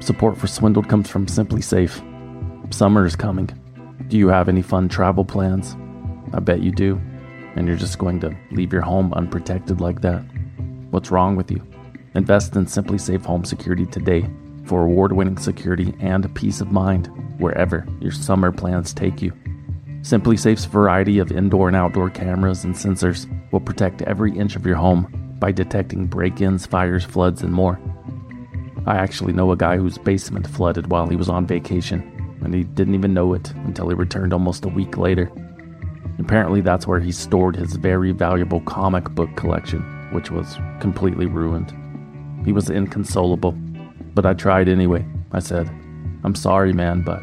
Support for Swindled comes from SimpliSafe. Summer is coming. Do you have any fun travel plans? I bet you do. And you're just going to leave your home unprotected like that? What's wrong with you? Invest in SimpliSafe Home Security today for award winning security and peace of mind wherever your summer plans take you. SimpliSafe's variety of indoor and outdoor cameras and sensors will protect every inch of your home by detecting break ins, fires, floods, and more. I actually know a guy whose basement flooded while he was on vacation, and he didn't even know it until he returned almost a week later. Apparently, that's where he stored his very valuable comic book collection, which was completely ruined. He was inconsolable, but I tried anyway. I said, I'm sorry, man, but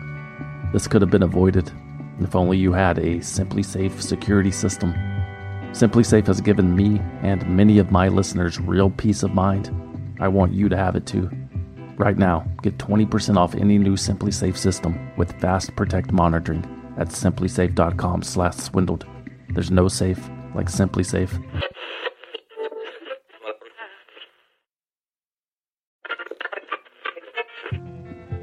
this could have been avoided if only you had a SimpliSafe security system. SimpliSafe has given me and many of my listeners real peace of mind. I want you to have it too. Right now, get 20% off any new SimpliSafe system with Fast Protect monitoring at simplisafe.com/swindled. There's no safe like SimpliSafe.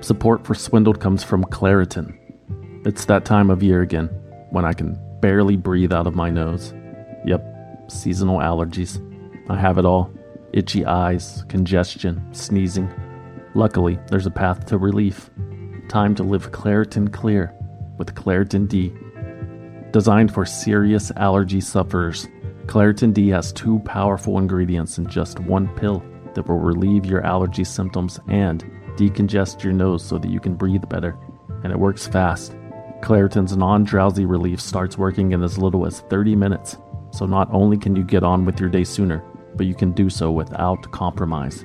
Support for Swindled comes from Claritin. It's that time of year again when I can barely breathe out of my nose. Yep, seasonal allergies. I have it all itchy eyes, congestion, sneezing. Luckily, there's a path to relief. Time to live Claritin Clear with Claritin D. Designed for serious allergy sufferers, Claritin D has two powerful ingredients in just one pill that will relieve your allergy symptoms and decongest your nose so that you can breathe better. And it works fast. Claritin's non drowsy relief starts working in as little as 30 minutes, so not only can you get on with your day sooner, but you can do so without compromise.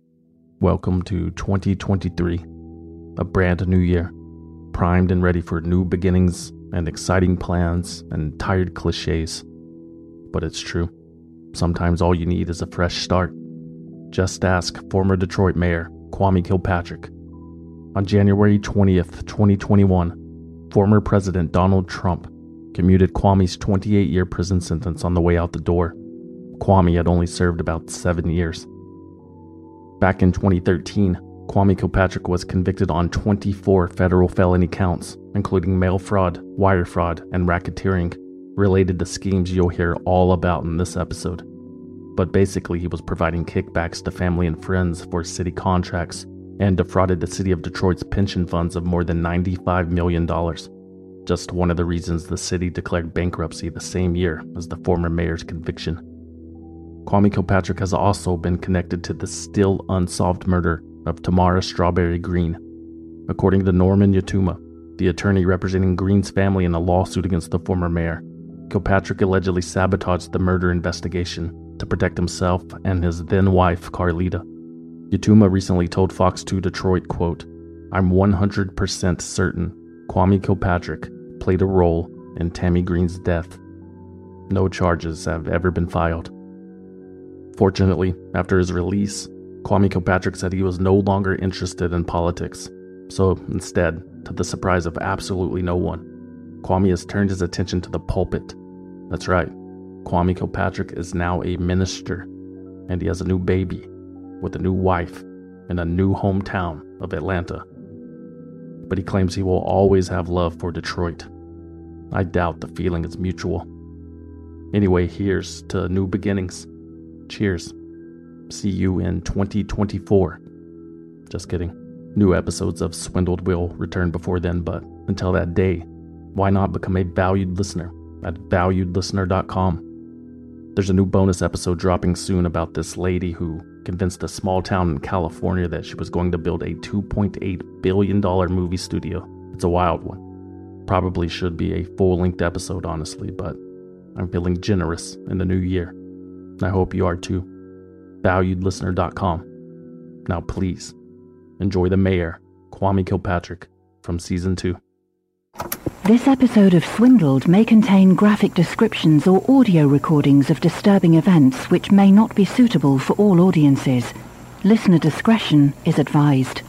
Welcome to 2023, a brand new year, primed and ready for new beginnings and exciting plans and tired cliches. But it's true. Sometimes all you need is a fresh start. Just ask former Detroit Mayor Kwame Kilpatrick. On January 20th, 2021, former President Donald Trump commuted Kwame's 28 year prison sentence on the way out the door. Kwame had only served about seven years. Back in 2013, Kwame Kilpatrick was convicted on 24 federal felony counts, including mail fraud, wire fraud, and racketeering, related to schemes you'll hear all about in this episode. But basically, he was providing kickbacks to family and friends for city contracts and defrauded the city of Detroit's pension funds of more than $95 million. Just one of the reasons the city declared bankruptcy the same year as the former mayor's conviction. Kwame Kilpatrick has also been connected to the still unsolved murder of Tamara Strawberry Green. According to Norman Yatooma, the attorney representing Green's family in a lawsuit against the former mayor, Kilpatrick allegedly sabotaged the murder investigation to protect himself and his then wife, Carlita. Yatooma recently told Fox 2 Detroit, quote, I'm 100% certain Kwame Kilpatrick played a role in Tammy Green's death. No charges have ever been filed. Fortunately, after his release, Kwame Kilpatrick said he was no longer interested in politics. So instead, to the surprise of absolutely no one, Kwame has turned his attention to the pulpit. That's right, Kwame Kilpatrick is now a minister, and he has a new baby with a new wife in a new hometown of Atlanta. But he claims he will always have love for Detroit. I doubt the feeling is mutual. Anyway, here's to new beginnings. Cheers. See you in 2024. Just kidding. New episodes of Swindled will return before then, but until that day, why not become a valued listener at valuedlistener.com? There's a new bonus episode dropping soon about this lady who convinced a small town in California that she was going to build a $2.8 billion movie studio. It's a wild one. Probably should be a full length episode, honestly, but I'm feeling generous in the new year. I hope you are too. ValuedListener.com. Now, please, enjoy the mayor Kwame Kilpatrick from season 2. This episode of Swindled may contain graphic descriptions or audio recordings of disturbing events which may not be suitable for all audiences. Listener discretion is advised.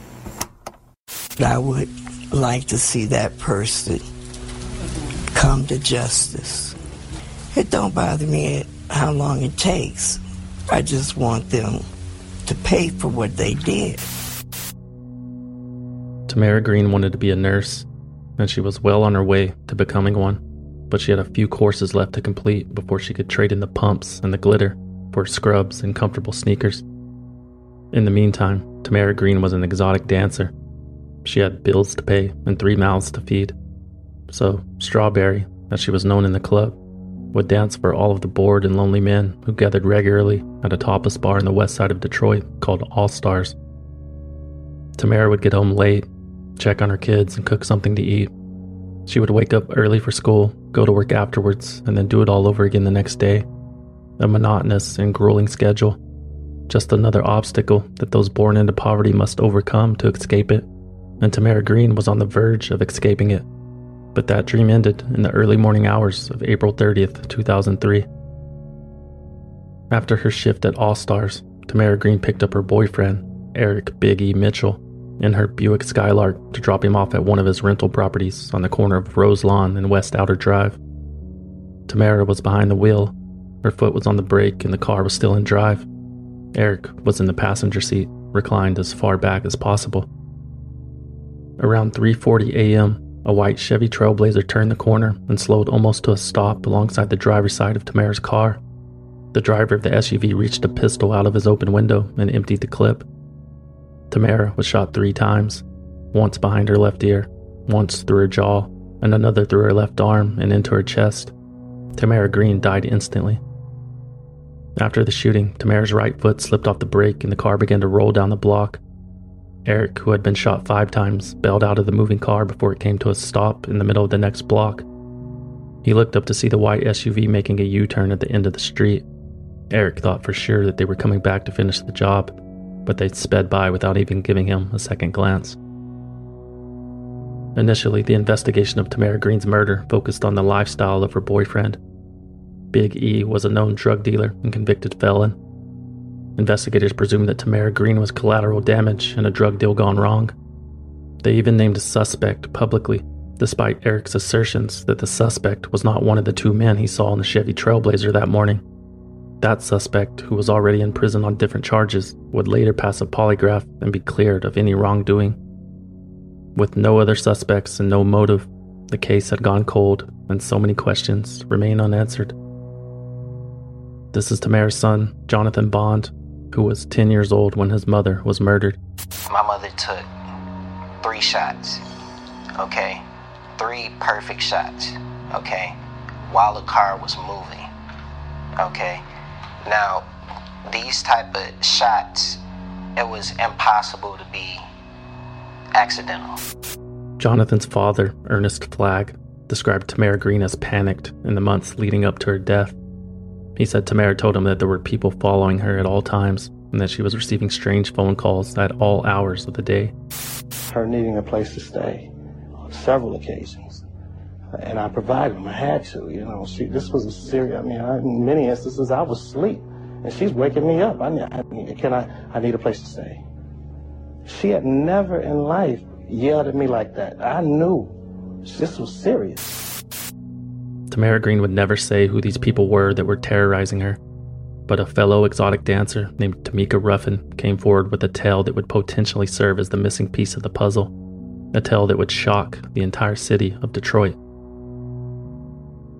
I would like to see that person come to justice. It don't bother me how long it takes. I just want them to pay for what they did. Tamara Green wanted to be a nurse, and she was well on her way to becoming one, but she had a few courses left to complete before she could trade in the pumps and the glitter for scrubs and comfortable sneakers. In the meantime, Tamara Green was an exotic dancer. She had bills to pay and three mouths to feed. So, Strawberry, as she was known in the club, would dance for all of the bored and lonely men who gathered regularly at a topless bar in the west side of Detroit called All Stars. Tamara would get home late, check on her kids, and cook something to eat. She would wake up early for school, go to work afterwards, and then do it all over again the next day. A monotonous and grueling schedule. Just another obstacle that those born into poverty must overcome to escape it. And Tamara Green was on the verge of escaping it but that dream ended in the early morning hours of April 30th, 2003. After her shift at All Stars, Tamara Green picked up her boyfriend, Eric Big E. Mitchell, in her Buick Skylark to drop him off at one of his rental properties on the corner of Rose Lawn and West Outer Drive. Tamara was behind the wheel, her foot was on the brake, and the car was still in drive. Eric was in the passenger seat, reclined as far back as possible. Around 3:40 a.m., a white Chevy Trailblazer turned the corner and slowed almost to a stop alongside the driver's side of Tamara's car. The driver of the SUV reached a pistol out of his open window and emptied the clip. Tamara was shot three times once behind her left ear, once through her jaw, and another through her left arm and into her chest. Tamara Green died instantly. After the shooting, Tamara's right foot slipped off the brake and the car began to roll down the block. Eric, who had been shot five times, bailed out of the moving car before it came to a stop in the middle of the next block. He looked up to see the white SUV making a U turn at the end of the street. Eric thought for sure that they were coming back to finish the job, but they sped by without even giving him a second glance. Initially, the investigation of Tamara Green's murder focused on the lifestyle of her boyfriend. Big E was a known drug dealer and convicted felon Investigators presumed that Tamara Green was collateral damage in a drug deal gone wrong. They even named a suspect publicly, despite Eric's assertions that the suspect was not one of the two men he saw in the Chevy Trailblazer that morning. That suspect, who was already in prison on different charges, would later pass a polygraph and be cleared of any wrongdoing. With no other suspects and no motive, the case had gone cold, and so many questions remain unanswered. This is Tamara's son, Jonathan Bond, who was 10 years old when his mother was murdered. My mother took three shots, okay? Three perfect shots, okay? While the car was moving, okay? Now, these type of shots, it was impossible to be accidental. Jonathan's father, Ernest Flagg, described Tamara Green as panicked in the months leading up to her death. He said Tamara told him that there were people following her at all times and that she was receiving strange phone calls at all hours of the day. Her needing a place to stay on several occasions. And I provided them. I had to, you know. She, this was a serious, I mean, I, in many instances, I was asleep. And she's waking me up. I, I, can I, I need a place to stay. She had never in life yelled at me like that. I knew this was serious. Tamara Green would never say who these people were that were terrorizing her, but a fellow exotic dancer named Tamika Ruffin came forward with a tale that would potentially serve as the missing piece of the puzzle, a tale that would shock the entire city of Detroit.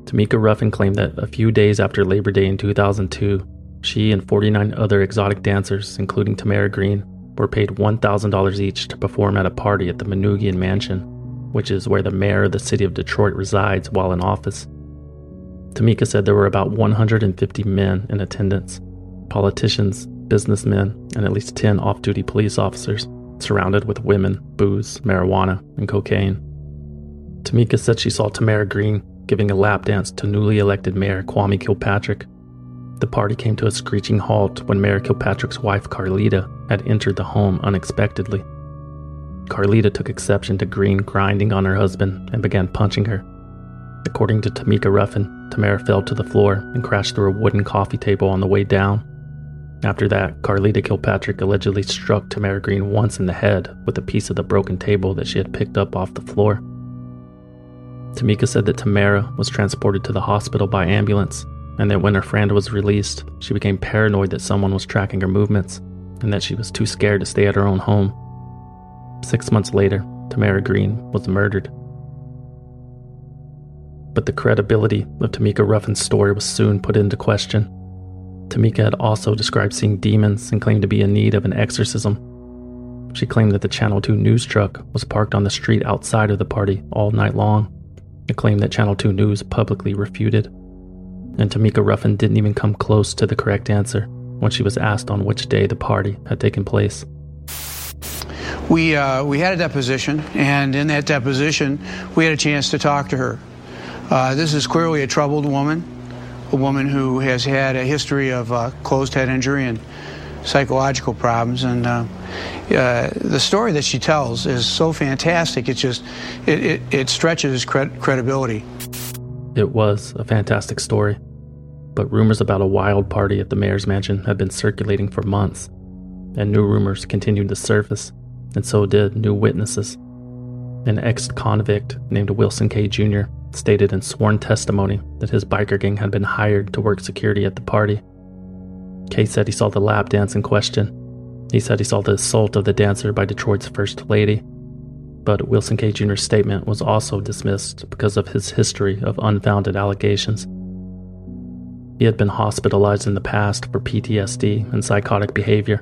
Tamika Ruffin claimed that a few days after Labor Day in 2002, she and 49 other exotic dancers, including Tamara Green, were paid $1,000 each to perform at a party at the Manoogian Mansion, which is where the mayor of the city of Detroit resides while in office. Tamika said there were about 150 men in attendance politicians, businessmen, and at least 10 off duty police officers, surrounded with women, booze, marijuana, and cocaine. Tamika said she saw Tamara Green giving a lap dance to newly elected Mayor Kwame Kilpatrick. The party came to a screeching halt when Mayor Kilpatrick's wife Carlita had entered the home unexpectedly. Carlita took exception to Green grinding on her husband and began punching her. According to Tamika Ruffin, Tamara fell to the floor and crashed through a wooden coffee table on the way down. After that, Carlita Kilpatrick allegedly struck Tamara Green once in the head with a piece of the broken table that she had picked up off the floor. Tamika said that Tamara was transported to the hospital by ambulance, and that when her friend was released, she became paranoid that someone was tracking her movements, and that she was too scared to stay at her own home. Six months later, Tamara Green was murdered. But the credibility of Tamika Ruffin's story was soon put into question. Tamika had also described seeing demons and claimed to be in need of an exorcism. She claimed that the Channel 2 news truck was parked on the street outside of the party all night long, a claim that Channel 2 News publicly refuted. And Tamika Ruffin didn't even come close to the correct answer when she was asked on which day the party had taken place. We, uh, we had a deposition, and in that deposition, we had a chance to talk to her. Uh, this is clearly a troubled woman, a woman who has had a history of uh, closed head injury and psychological problems. And uh, uh, the story that she tells is so fantastic. It just it, it, it stretches cred- credibility. It was a fantastic story, but rumors about a wild party at the mayor's mansion had been circulating for months, and new rumors continued to surface, and so did new witnesses. An ex convict named Wilson K. Jr. stated in sworn testimony that his biker gang had been hired to work security at the party. K said he saw the lap dance in question. He said he saw the assault of the dancer by Detroit's First Lady. But Wilson K. Jr.'s statement was also dismissed because of his history of unfounded allegations. He had been hospitalized in the past for PTSD and psychotic behavior.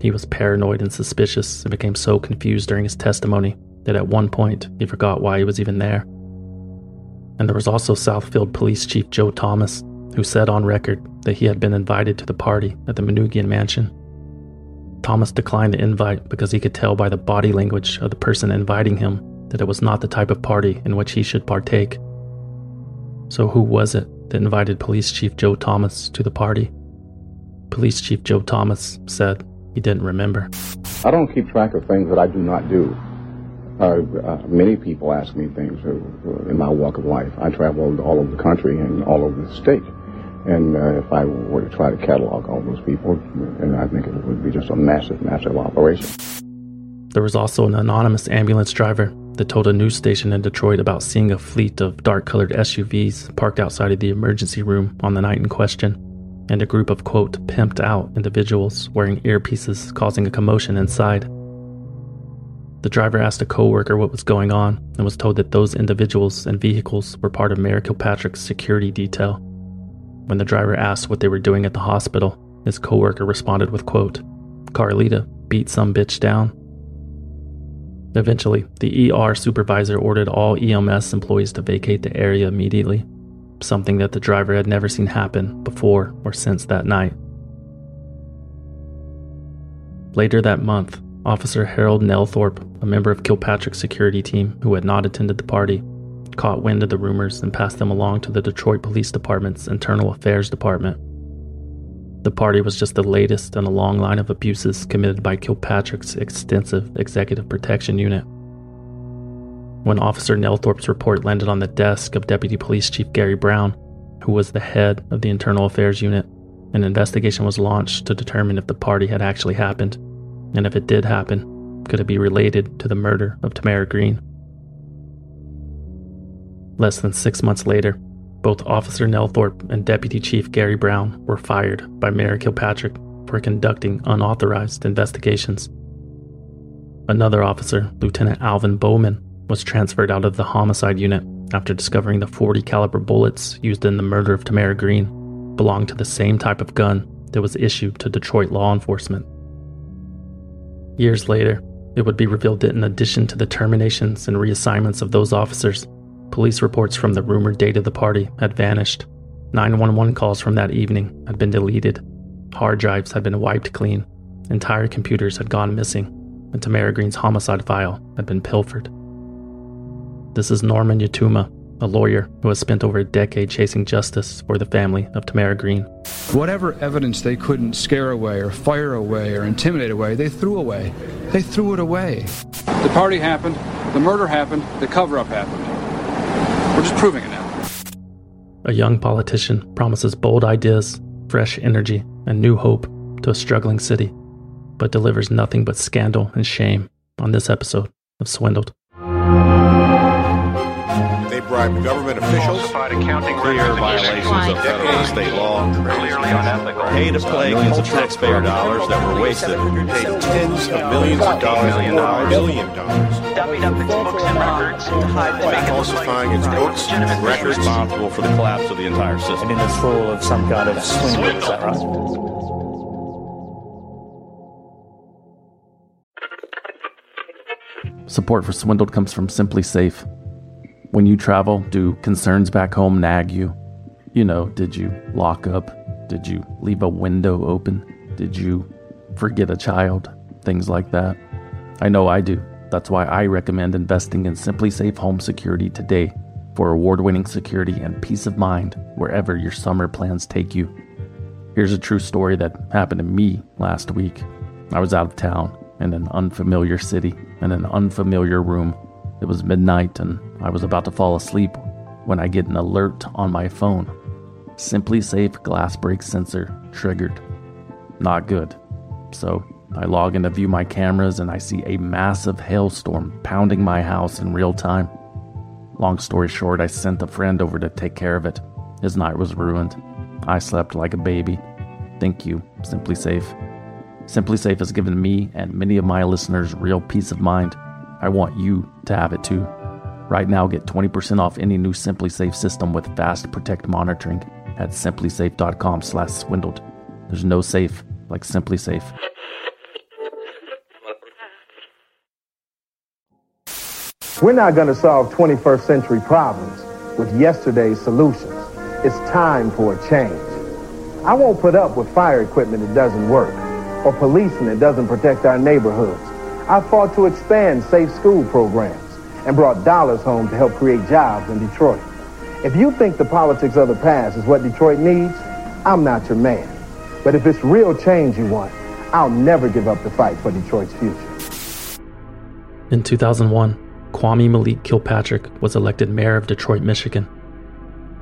He was paranoid and suspicious and became so confused during his testimony that at one point he forgot why he was even there. And there was also Southfield Police Chief Joe Thomas, who said on record that he had been invited to the party at the Manoogian Mansion. Thomas declined the invite because he could tell by the body language of the person inviting him that it was not the type of party in which he should partake. So, who was it that invited Police Chief Joe Thomas to the party? Police Chief Joe Thomas said he didn't remember. I don't keep track of things that I do not do. Uh, uh, many people ask me things uh, in my walk of life. I travel all over the country and all over the state. And uh, if I were to try to catalog all those people, and I think it would be just a massive, massive operation. There was also an anonymous ambulance driver that told a news station in Detroit about seeing a fleet of dark colored SUVs parked outside of the emergency room on the night in question, and a group of, quote, pimped out individuals wearing earpieces causing a commotion inside. The driver asked a coworker what was going on and was told that those individuals and vehicles were part of Mayor Kilpatrick's security detail. When the driver asked what they were doing at the hospital, his coworker responded with quote, Carlita beat some bitch down. Eventually, the ER supervisor ordered all EMS employees to vacate the area immediately, something that the driver had never seen happen before or since that night. Later that month, Officer Harold Nelthorpe, a member of Kilpatrick's security team who had not attended the party, caught wind of the rumors and passed them along to the Detroit Police Department's Internal Affairs Department. The party was just the latest in a long line of abuses committed by Kilpatrick's extensive executive protection unit. When Officer Nelthorpe's report landed on the desk of Deputy Police Chief Gary Brown, who was the head of the Internal Affairs Unit, an investigation was launched to determine if the party had actually happened, and if it did happen, could it be related to the murder of Tamara Green? Less than six months later, both Officer Nelthorpe and Deputy Chief Gary Brown were fired by Mayor Kilpatrick for conducting unauthorized investigations. Another officer, Lieutenant Alvin Bowman, was transferred out of the homicide unit after discovering the 40 caliber bullets used in the murder of Tamara Green belonged to the same type of gun that was issued to Detroit law enforcement. Years later, it would be revealed that in addition to the terminations and reassignments of those officers, police reports from the rumored date of the party had vanished. 911 calls from that evening had been deleted. Hard drives had been wiped clean. Entire computers had gone missing. And Tamara Green's homicide file had been pilfered. This is Norman Yatooma, a lawyer who has spent over a decade chasing justice for the family of Tamara Green. Whatever evidence they couldn't scare away or fire away or intimidate away, they threw away. They threw it away. The party happened, the murder happened, the cover up happened. We're just proving it now. A young politician promises bold ideas, fresh energy, and new hope to a struggling city, but delivers nothing but scandal and shame on this episode of Swindled. They bribed government officials, clear violations of federal and state law, clearly unethical, pay to play millions of taxpayer dollars that were wasted, paid tens of millions of dollars, Million dollars. million dollars, dummied up its books and records. To hide by falsifying its books and records. responsible for the collapse of the entire system. in this role of some kind of swindle, is that right? Support for Swindled comes from SimpliSafe. When you travel, do concerns back home nag you? You know, did you lock up? Did you leave a window open? Did you forget a child? Things like that. I know I do. That's why I recommend investing in SimpliSafe Home Security today for award winning security and peace of mind wherever your summer plans take you. Here's a true story that happened to me last week. I was out of town in an unfamiliar city in an unfamiliar room. It was midnight and I was about to fall asleep when I get an alert on my phone. SimpliSafe glass break sensor triggered. Not good. So I log in to view my cameras and I see a massive hailstorm pounding my house in real time. Long story short, I sent a friend over to take care of it. His night was ruined. I slept like a baby. Thank you, SimpliSafe. Simply Safe has given me and many of my listeners real peace of mind. I want you to have it too. Right now, get 20% off any new SimpliSafe system with Fast Protect monitoring at simplisafe.com/swindled. There's no safe like SimpliSafe. We're not going to solve 21st century problems with yesterday's solutions. It's time for a change. I won't put up with fire equipment that doesn't work or policing that doesn't protect our neighborhoods. I fought to expand safe school programs and brought dollars home to help create jobs in Detroit. If you think the politics of the past is what Detroit needs, I'm not your man. But if it's real change you want, I'll never give up the fight for Detroit's future. In 2001, Kwame Malik Kilpatrick was elected mayor of Detroit, Michigan.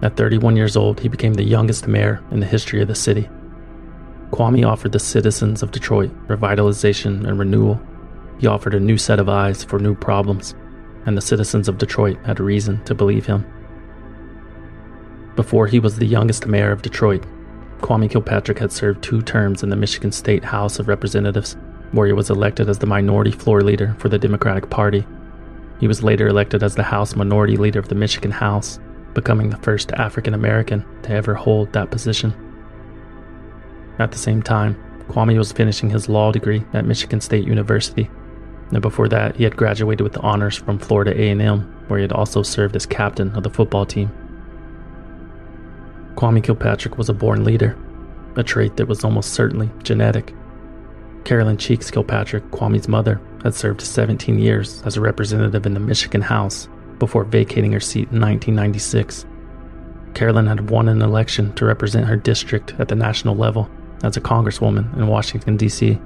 At 31 years old, he became the youngest mayor in the history of the city. Kwame offered the citizens of Detroit revitalization and renewal. He offered a new set of eyes for new problems, and the citizens of Detroit had reason to believe him. Before he was the youngest mayor of Detroit, Kwame Kilpatrick had served two terms in the Michigan State House of Representatives, where he was elected as the minority floor leader for the Democratic Party. He was later elected as the House Minority Leader of the Michigan House, becoming the first African American to ever hold that position. At the same time, Kwame was finishing his law degree at Michigan State University, and before that, he had graduated with honors from Florida A&M, where he had also served as captain of the football team. Kwame Kilpatrick was a born leader, a trait that was almost certainly genetic. Carolyn Cheeks Kilpatrick, Kwame's mother, had served 17 years as a representative in the Michigan House before vacating her seat in 1996. Carolyn had won an election to represent her district at the national level as a congresswoman in Washington, D.C.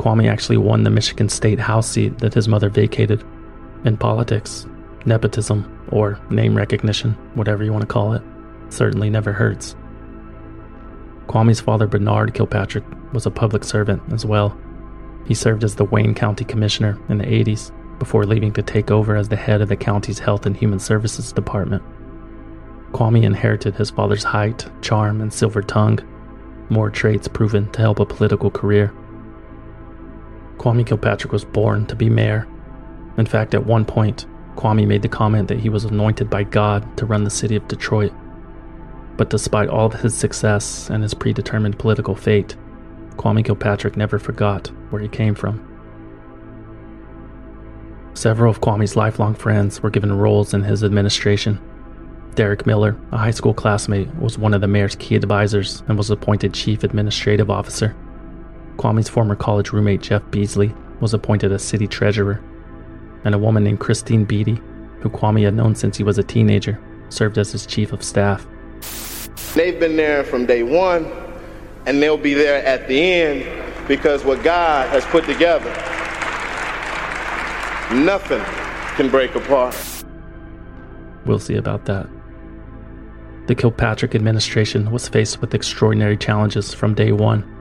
Kwame actually won the Michigan State House seat that his mother vacated. In politics, nepotism, or name recognition, whatever you want to call it, certainly never hurts. Kwame's father, Bernard Kilpatrick, was a public servant as well. He served as the Wayne County Commissioner in the 80s before leaving to take over as the head of the county's Health and Human Services Department. Kwame inherited his father's height, charm, and silver tongue, more traits proven to help a political career. Kwame Kilpatrick was born to be mayor. In fact, at one point, Kwame made the comment that he was anointed by God to run the city of Detroit. But despite all of his success and his predetermined political fate, Kwame Kilpatrick never forgot where he came from. Several of Kwame's lifelong friends were given roles in his administration. Derek Miller, a high school classmate, was one of the mayor's key advisors and was appointed chief administrative officer. Kwame's former college roommate Jeff Beasley was appointed as city treasurer, and a woman named Christine Beatty, who Kwame had known since he was a teenager, served as his chief of staff. They've been there from day one, and they'll be there at the end because what God has put together, nothing can break apart. We'll see about that. The Kilpatrick administration was faced with extraordinary challenges from day one.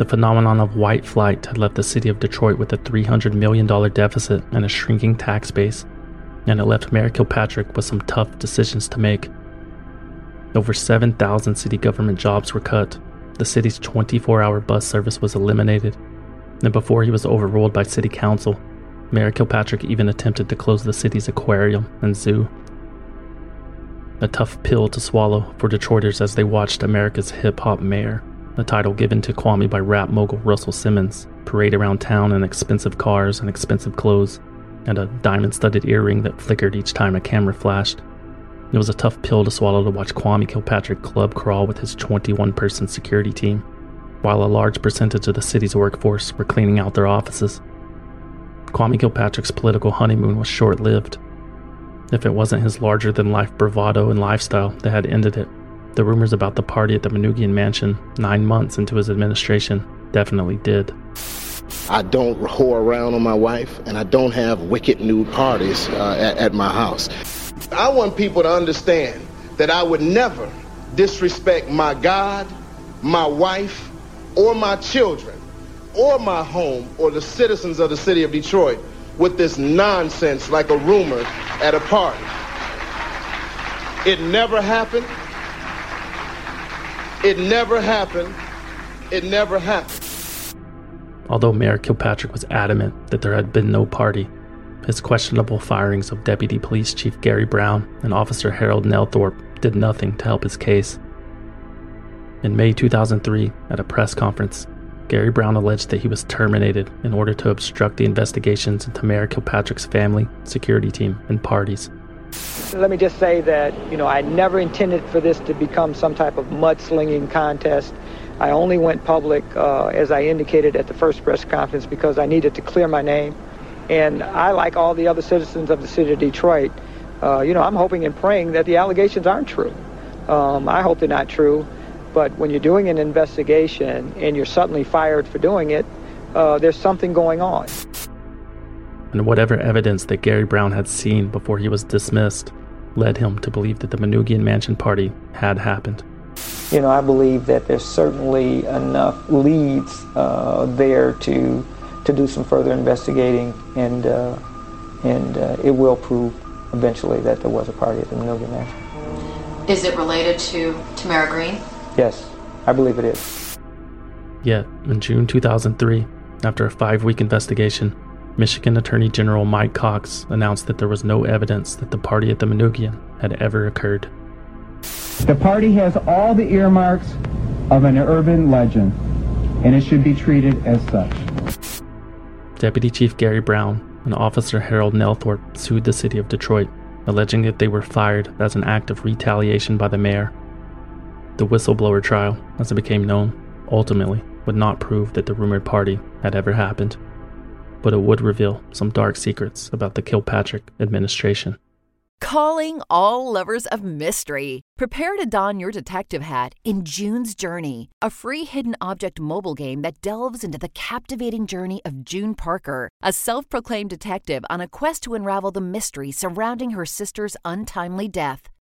The phenomenon of white flight had left the city of Detroit with a $300 million deficit and a shrinking tax base, and it left Mayor Kilpatrick with some tough decisions to make. Over 7,000 city government jobs were cut, the city's 24 hour bus service was eliminated, and before he was overruled by city council, Mayor Kilpatrick even attempted to close the city's aquarium and zoo. A tough pill to swallow for Detroiters as they watched America's hip hop mayor, a title given to Kwame by rap mogul Russell Simmons, parade around town in expensive cars and expensive clothes, and a diamond studded earring that flickered each time a camera flashed. It was a tough pill to swallow to watch Kwame Kilpatrick club crawl with his 21 person security team, while a large percentage of the city's workforce were cleaning out their offices. Kwame Kilpatrick's political honeymoon was short lived. If it wasn't his larger than life bravado and lifestyle that had ended it, the rumors about the party at the Manoogian mansion nine months into his administration definitely did. I don't whore around on my wife, and I don't have wicked nude parties uh, at, at my house. I want people to understand that I would never disrespect my God, my wife, or my children, or my home, or the citizens of the city of Detroit with this nonsense like a rumor at a party. It never happened. It never happened. It never happened. Although Mayor Kilpatrick was adamant that there had been no party, his questionable firings of Deputy Police Chief Gary Brown and Officer Harold Nelthorpe did nothing to help his case. In May 2003, at a press conference, Gary Brown alleged that he was terminated in order to obstruct the investigations into Mayor Kilpatrick's family, security team, and parties. Let me just say that, you know, I never intended for this to become some type of mudslinging contest. I only went public, uh, as I indicated at the first press conference, because I needed to clear my name. And I, like all the other citizens of the city of Detroit, uh, you know, I'm hoping and praying that the allegations aren't true. Um, I hope they're not true. But when you're doing an investigation and you're suddenly fired for doing it, uh, there's something going on. And whatever evidence that Gary Brown had seen before he was dismissed led him to believe that the Manoogian Mansion party had happened. You know, I believe that there's certainly enough leads uh, there to to do some further investigating, and uh, and uh, it will prove eventually that there was a party at the Manoogian Mansion. Is it related to Tamara Green? Yes, I believe it is. Yet, in June 2003, after a five week investigation, Michigan Attorney General Mike Cox announced that there was no evidence that the party at the Manoogian had ever occurred. The party has all the earmarks of an urban legend, and it should be treated as such. Deputy Chief Gary Brown and Officer Harold Nelthorpe sued the city of Detroit, alleging that they were fired as an act of retaliation by the mayor. The whistleblower trial, as it became known, ultimately would not prove that the rumored party had ever happened, but it would reveal some dark secrets about the Kilpatrick administration. Calling all lovers of mystery. Prepare to don your detective hat in June's Journey, a free hidden object mobile game that delves into the captivating journey of June Parker, a self proclaimed detective on a quest to unravel the mystery surrounding her sister's untimely death.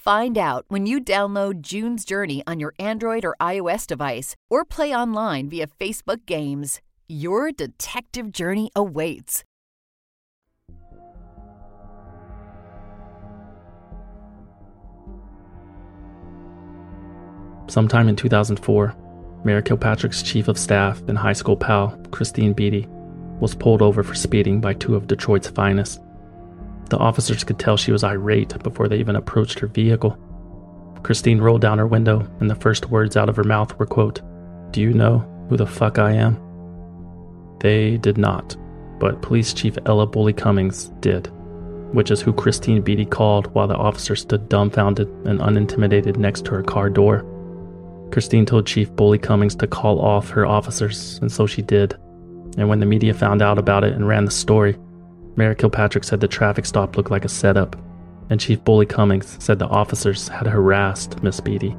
Find out when you download June's Journey on your Android or iOS device or play online via Facebook Games. Your detective journey awaits. Sometime in 2004, Mayor Kilpatrick's chief of staff and high school pal, Christine Beatty, was pulled over for speeding by two of Detroit's finest. The officers could tell she was irate before they even approached her vehicle. Christine rolled down her window, and the first words out of her mouth were, quote, Do you know who the fuck I am? They did not, but Police Chief Ella Bully Cummings did, which is who Christine Beatty called while the officer stood dumbfounded and unintimidated next to her car door. Christine told Chief Bully Cummings to call off her officers, and so she did. And when the media found out about it and ran the story, Mayor Kilpatrick said the traffic stop looked like a setup, and Chief Bully Cummings said the officers had harassed Miss Beatty.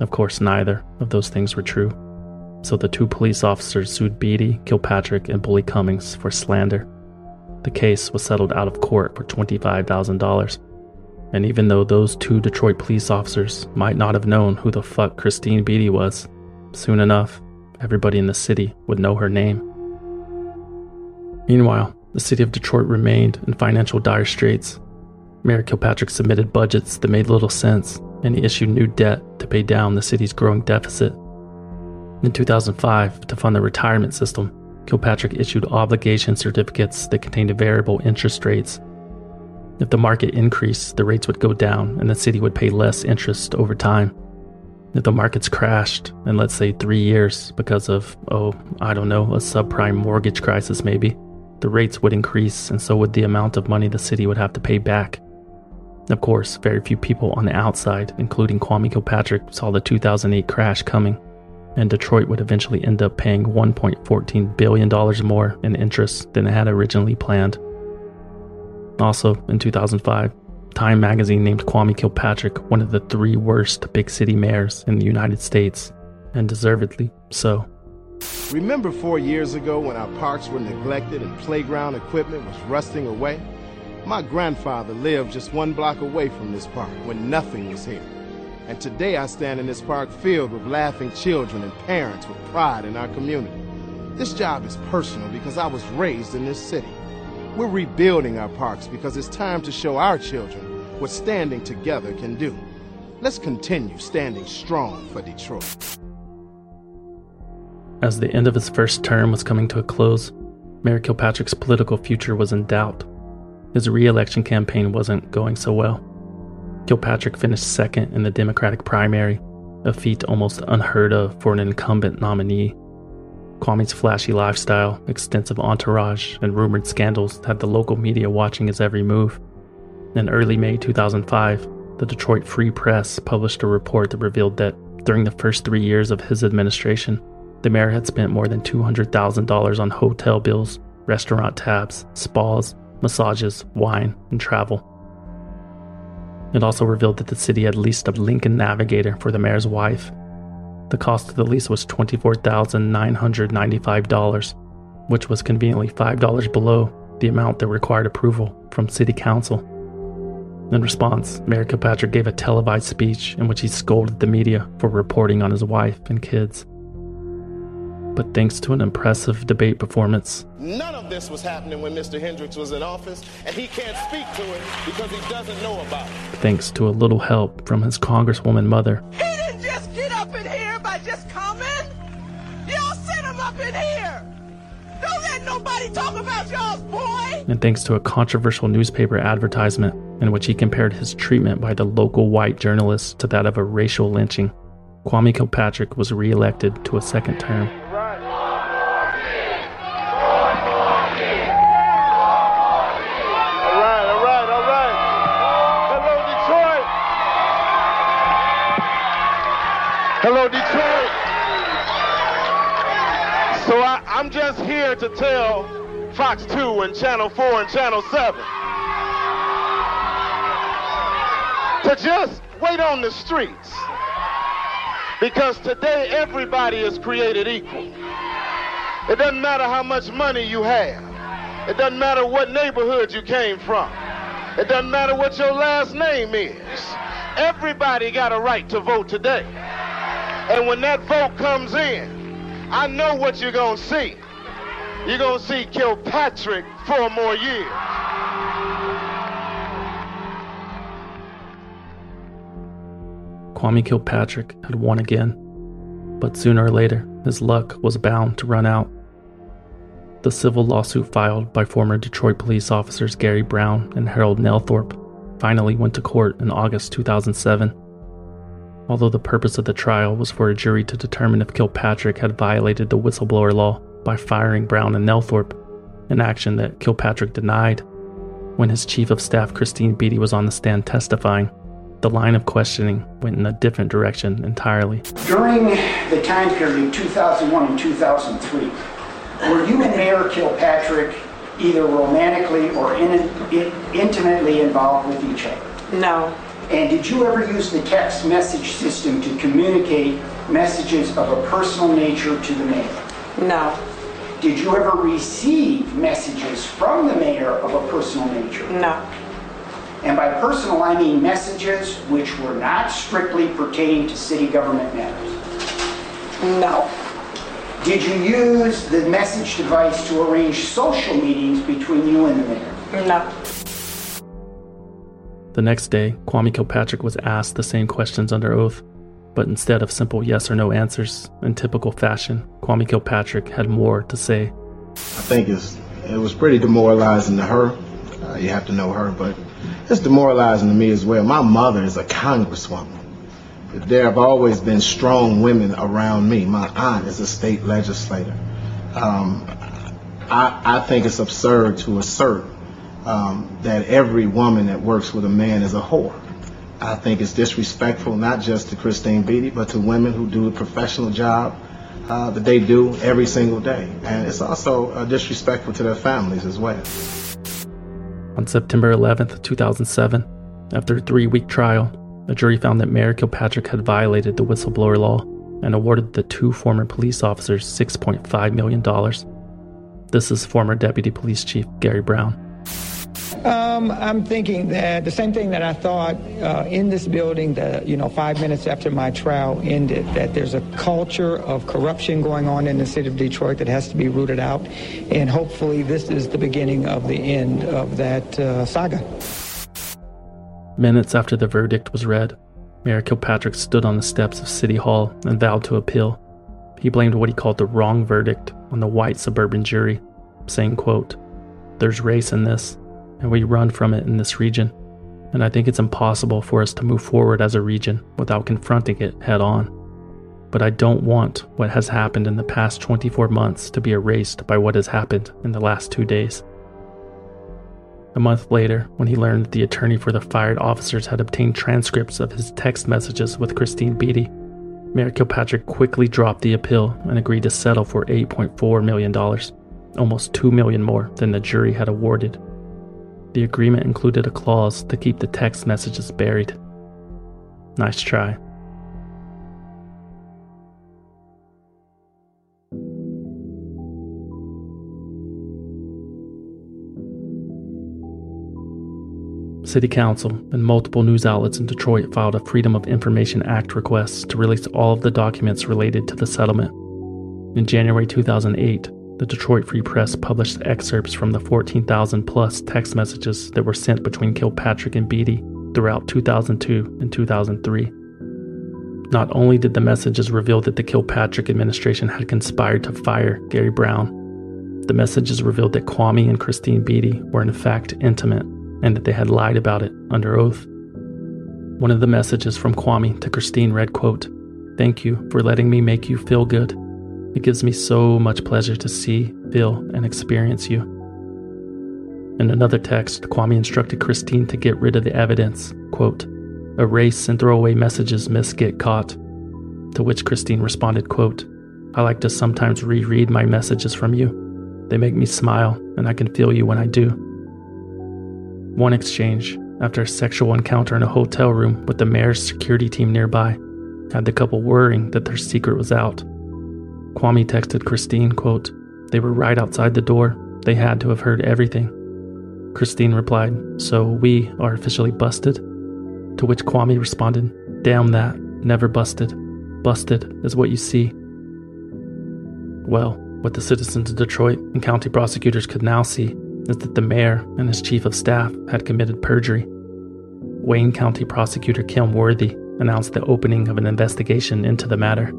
Of course, neither of those things were true. So the two police officers sued Beatty, Kilpatrick, and Bully Cummings for slander. The case was settled out of court for $25,000. And even though those two Detroit police officers might not have known who the fuck Christine Beatty was, soon enough, everybody in the city would know her name. Meanwhile, the city of Detroit remained in financial dire straits. Mayor Kilpatrick submitted budgets that made little sense, and he issued new debt to pay down the city's growing deficit. In 2005, to fund the retirement system, Kilpatrick issued obligation certificates that contained variable interest rates. If the market increased, the rates would go down and the city would pay less interest over time. If the markets crashed in, let's say, three years because of, oh, I don't know, a subprime mortgage crisis maybe, the rates would increase and so would the amount of money the city would have to pay back. Of course, very few people on the outside, including Kwame Kilpatrick, saw the 2008 crash coming, and Detroit would eventually end up paying $1.14 billion more in interest than it had originally planned. Also, in 2005, Time magazine named Kwame Kilpatrick one of the three worst big city mayors in the United States, and deservedly so. Remember four years ago when our parks were neglected and playground equipment was rusting away? My grandfather lived just one block away from this park when nothing was here. And today I stand in this park filled with laughing children and parents with pride in our community. This job is personal because I was raised in this city. We're rebuilding our parks because it's time to show our children what standing together can do. Let's continue standing strong for Detroit. As the end of his first term was coming to a close, Mayor Kilpatrick's political future was in doubt. His re election campaign wasn't going so well. Kilpatrick finished second in the Democratic primary, a feat almost unheard of for an incumbent nominee. Kwame's flashy lifestyle, extensive entourage, and rumored scandals had the local media watching his every move. In early May 2005, the Detroit Free Press published a report that revealed that during the first three years of his administration, the mayor had spent more than $200,000 on hotel bills, restaurant tabs, spas, massages, wine, and travel. It also revealed that the city had leased a Lincoln Navigator for the mayor's wife. The cost of the lease was $24,995, which was conveniently $5 below the amount that required approval from city council. In response, Mayor Kilpatrick gave a televised speech in which he scolded the media for reporting on his wife and kids. But thanks to an impressive debate performance, None of this was happening when Mr. Hendrix was in office, and he can't speak to it because he doesn't know about it. thanks to a little help from his Congresswoman mother, He didn't just get up in here by just coming. Y'all sent him up in here. Don't let nobody talk about y'all's boy. and thanks to a controversial newspaper advertisement in which he compared his treatment by the local white journalists to that of a racial lynching, Kwame Kilpatrick was reelected to a second term. I'm just here to tell Fox 2 and Channel 4 and Channel 7 to just wait on the streets. Because today everybody is created equal. It doesn't matter how much money you have. It doesn't matter what neighborhood you came from. It doesn't matter what your last name is. Everybody got a right to vote today. And when that vote comes in, I know what you're going to see. You're going to see Kilpatrick four more years. Kwame Kilpatrick had won again, but sooner or later, his luck was bound to run out. The civil lawsuit filed by former Detroit police officers Gary Brown and Harold Nelthorpe finally went to court in August 2007. Although the purpose of the trial was for a jury to determine if Kilpatrick had violated the whistleblower law by firing Brown and Nelthorpe, an action that Kilpatrick denied. When his chief of staff, Christine Beatty, was on the stand testifying, the line of questioning went in a different direction entirely. During the time period 2001 and 2003, were you and Mayor Kilpatrick either romantically or in, in, intimately involved with each other? No. And did you ever use the text message system to communicate messages of a personal nature to the mayor? No. Did you ever receive messages from the mayor of a personal nature? No. And by personal, I mean messages which were not strictly pertaining to city government matters. No. Did you use the message device to arrange social meetings between you and the mayor? No. The next day, Kwame Kilpatrick was asked the same questions under oath, but instead of simple yes or no answers, in typical fashion, Kwame Kilpatrick had more to say. I think it was pretty demoralizing to her. Uh, you have to know her, but it's demoralizing to me as well. My mother is a congresswoman. There have always been strong women around me. My aunt is a state legislator. Um, I, I think it's absurd to assert um, that every woman that works with a man is a whore. I think it's disrespectful not just to Christine Beatty, but to women who do a professional job uh, that they do every single day. And it's also uh, disrespectful to their families as well. On September 11th, 2007, after a three week trial, a jury found that Mayor Kilpatrick had violated the whistleblower law and awarded the two former police officers $6.5 million. This is former Deputy Police Chief Gary Brown. Um, I'm thinking that the same thing that I thought uh, in this building that, you know, five minutes after my trial ended, that there's a culture of corruption going on in the city of Detroit that has to be rooted out. And hopefully this is the beginning of the end of that uh, saga. Minutes after the verdict was read, Mayor Kilpatrick stood on the steps of City Hall and vowed to appeal. He blamed what he called the wrong verdict on the white suburban jury, saying, quote, There's race in this, and we run from it in this region, and I think it's impossible for us to move forward as a region without confronting it head on. But I don't want what has happened in the past 24 months to be erased by what has happened in the last two days. A month later, when he learned that the attorney for the fired officers had obtained transcripts of his text messages with Christine Beatty, Mayor Kilpatrick quickly dropped the appeal and agreed to settle for $8.4 million, almost 2 million more than the jury had awarded. The agreement included a clause to keep the text messages buried. Nice try. City Council and multiple news outlets in Detroit filed a Freedom of Information Act request to release all of the documents related to the settlement. In January 2008, the Detroit Free Press published excerpts from the 14,000 plus text messages that were sent between Kilpatrick and Beatty throughout 2002 and 2003. Not only did the messages reveal that the Kilpatrick administration had conspired to fire Gary Brown, the messages revealed that Kwame and Christine Beatty were in fact intimate and that they had lied about it under oath. One of the messages from Kwame to Christine read, quote, Thank you for letting me make you feel good. It gives me so much pleasure to see, feel, and experience you. In another text, Kwame instructed Christine to get rid of the evidence, quote, erase and throw away messages miss get caught. To which Christine responded, quote, I like to sometimes reread my messages from you. They make me smile, and I can feel you when I do. One exchange, after a sexual encounter in a hotel room with the mayor's security team nearby, had the couple worrying that their secret was out. Kwame texted Christine, quote, They were right outside the door. They had to have heard everything. Christine replied, So we are officially busted? To which Kwame responded, Damn that, never busted. Busted is what you see. Well, what the citizens of Detroit and county prosecutors could now see is that the mayor and his chief of staff had committed perjury. Wayne County Prosecutor Kim Worthy announced the opening of an investigation into the matter.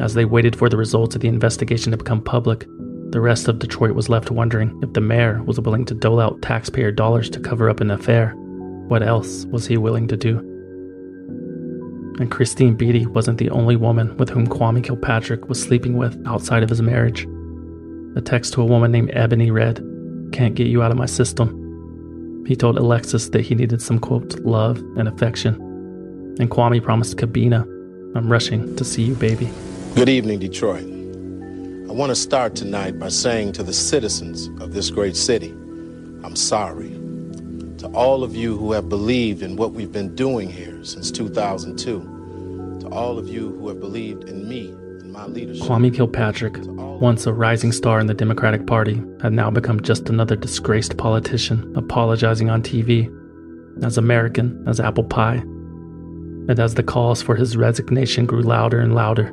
As they waited for the results of the investigation to become public, the rest of Detroit was left wondering if the mayor was willing to dole out taxpayer dollars to cover up an affair. What else was he willing to do? And Christine Beatty wasn't the only woman with whom Kwame Kilpatrick was sleeping with outside of his marriage. A text to a woman named Ebony read, Can't get you out of my system. He told Alexis that he needed some, quote, love and affection. And Kwame promised Kabina, I'm rushing to see you, baby. Good evening, Detroit. I want to start tonight by saying to the citizens of this great city, I'm sorry. To all of you who have believed in what we've been doing here since 2002, to all of you who have believed in me and my leadership. Kwame Kilpatrick, once a rising star in the Democratic Party, had now become just another disgraced politician apologizing on TV, as American as apple pie. And as the calls for his resignation grew louder and louder,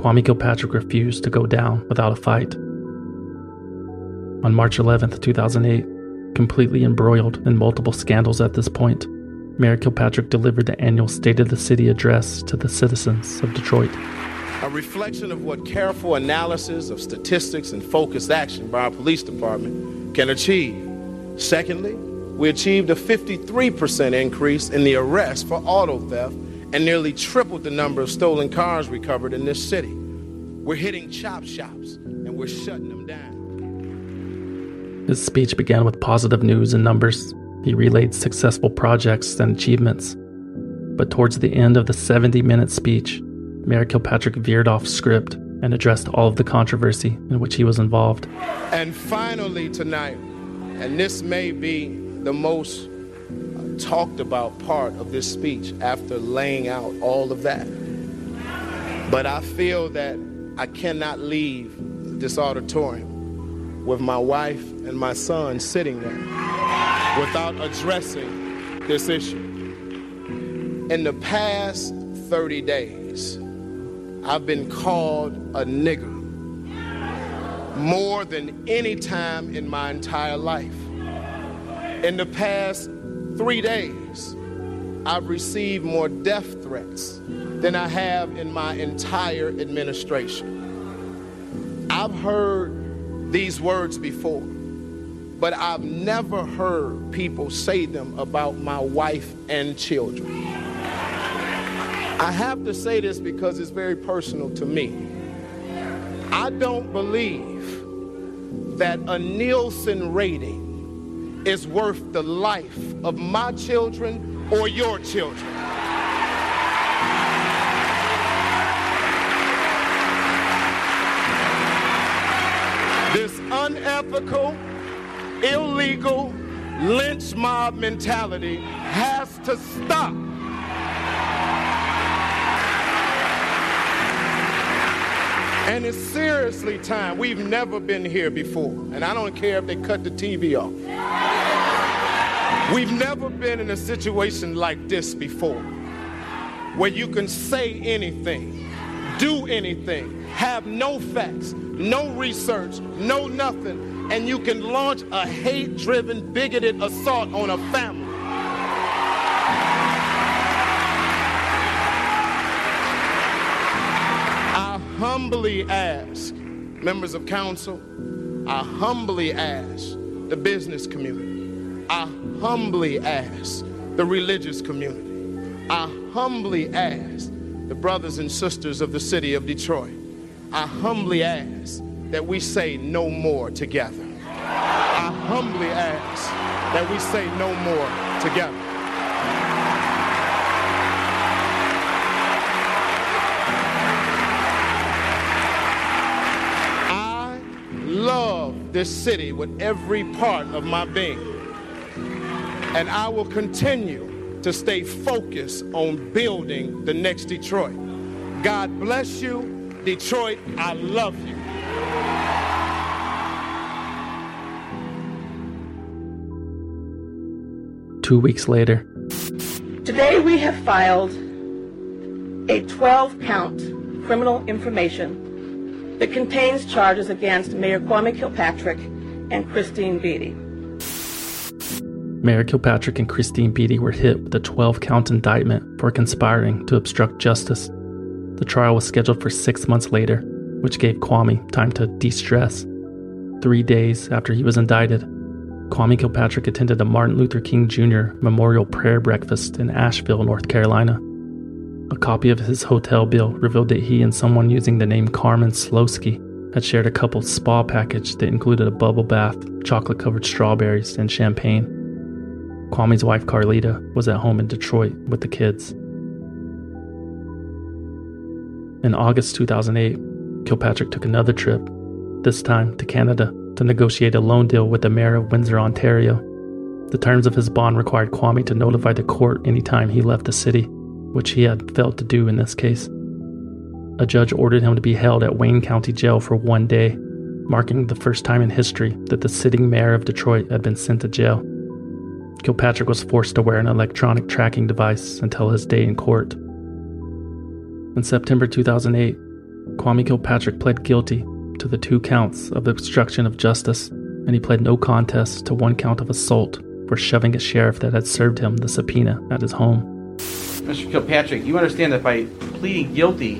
Kwame Kilpatrick refused to go down without a fight. On March 11, 2008, completely embroiled in multiple scandals at this point, Mayor Kilpatrick delivered the annual State of the City address to the citizens of Detroit. A reflection of what careful analysis of statistics and focused action by our police department can achieve. Secondly, we achieved a 53% increase in the arrest for auto theft and nearly tripled the number of stolen cars recovered in this city. We're hitting chop shops and we're shutting them down. His speech began with positive news and numbers. He relayed successful projects and achievements. But towards the end of the 70 minute speech, Mayor Kilpatrick veered off script and addressed all of the controversy in which he was involved. And finally, tonight, and this may be the most talked about part of this speech after laying out all of that. But I feel that I cannot leave this auditorium with my wife and my son sitting there without addressing this issue. In the past 30 days, I've been called a nigger more than any time in my entire life. In the past three days, I've received more death threats than I have in my entire administration. I've heard these words before, but I've never heard people say them about my wife and children. I have to say this because it's very personal to me. I don't believe that a Nielsen rating is worth the life of my children or your children. This unethical, illegal lynch mob mentality has to stop. And it's seriously time. We've never been here before. And I don't care if they cut the TV off. We've never been in a situation like this before where you can say anything, do anything, have no facts, no research, no nothing, and you can launch a hate driven, bigoted assault on a family. Humbly ask members of council, I humbly ask the business community, I humbly ask the religious community, I humbly ask the brothers and sisters of the city of Detroit, I humbly ask that we say no more together. I humbly ask that we say no more together. This city with every part of my being. And I will continue to stay focused on building the next Detroit. God bless you. Detroit, I love you. Two weeks later, Today we have filed a 12 count criminal information that contains charges against Mayor Kwame Kilpatrick and Christine Beatty. Mayor Kilpatrick and Christine Beatty were hit with a 12 count indictment for conspiring to obstruct justice. The trial was scheduled for six months later, which gave Kwame time to de stress. Three days after he was indicted, Kwame Kilpatrick attended a Martin Luther King Jr. memorial prayer breakfast in Asheville, North Carolina. A copy of his hotel bill revealed that he and someone using the name Carmen Slowski had shared a couple's spa package that included a bubble bath, chocolate covered strawberries, and champagne. Kwame's wife Carlita was at home in Detroit with the kids. In August 2008, Kilpatrick took another trip, this time to Canada, to negotiate a loan deal with the mayor of Windsor, Ontario. The terms of his bond required Kwame to notify the court anytime he left the city, which he had failed to do in this case. A judge ordered him to be held at Wayne County Jail for one day, marking the first time in history that the sitting mayor of Detroit had been sent to jail. Kilpatrick was forced to wear an electronic tracking device until his day in court. In September 2008, Kwame Kilpatrick pled guilty to the two counts of obstruction of justice, and he pled no contest to one count of assault for shoving a sheriff that had served him the subpoena at his home. Mr. Kilpatrick, you understand that by pleading guilty,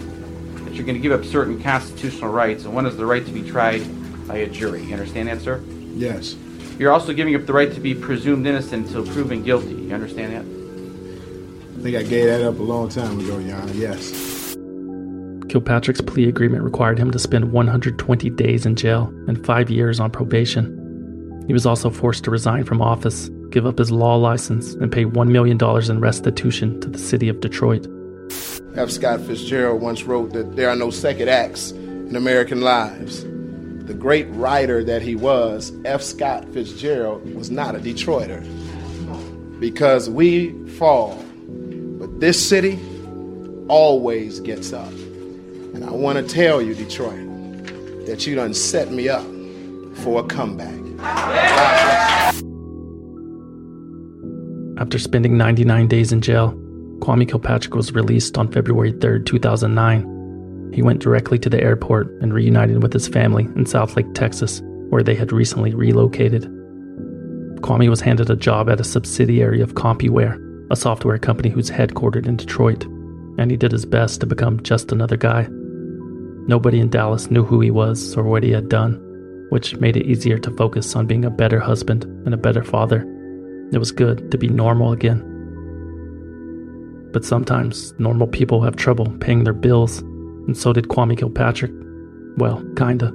that you're going to give up certain constitutional rights, and one is the right to be tried by a jury. You understand that, sir? Yes. You're also giving up the right to be presumed innocent until proven guilty. You understand that? I think I gave that up a long time ago, Your Honor. Yes. Kilpatrick's plea agreement required him to spend 120 days in jail and five years on probation. He was also forced to resign from office, give up his law license, and pay $1 million in restitution to the city of Detroit. F. Scott Fitzgerald once wrote that there are no second acts in American lives. The great writer that he was, F. Scott Fitzgerald, was not a Detroiter. Because we fall, but this city always gets up. And I want to tell you, Detroit, that you done set me up for a comeback. After spending 99 days in jail, Kwame Kilpatrick was released on February 3, 2009. He went directly to the airport and reunited with his family in Southlake, Texas, where they had recently relocated. Kwame was handed a job at a subsidiary of Compuware, a software company who's headquartered in Detroit, and he did his best to become just another guy. Nobody in Dallas knew who he was or what he had done, which made it easier to focus on being a better husband and a better father. It was good to be normal again. But sometimes normal people have trouble paying their bills, and so did Kwame Kilpatrick. Well, kinda.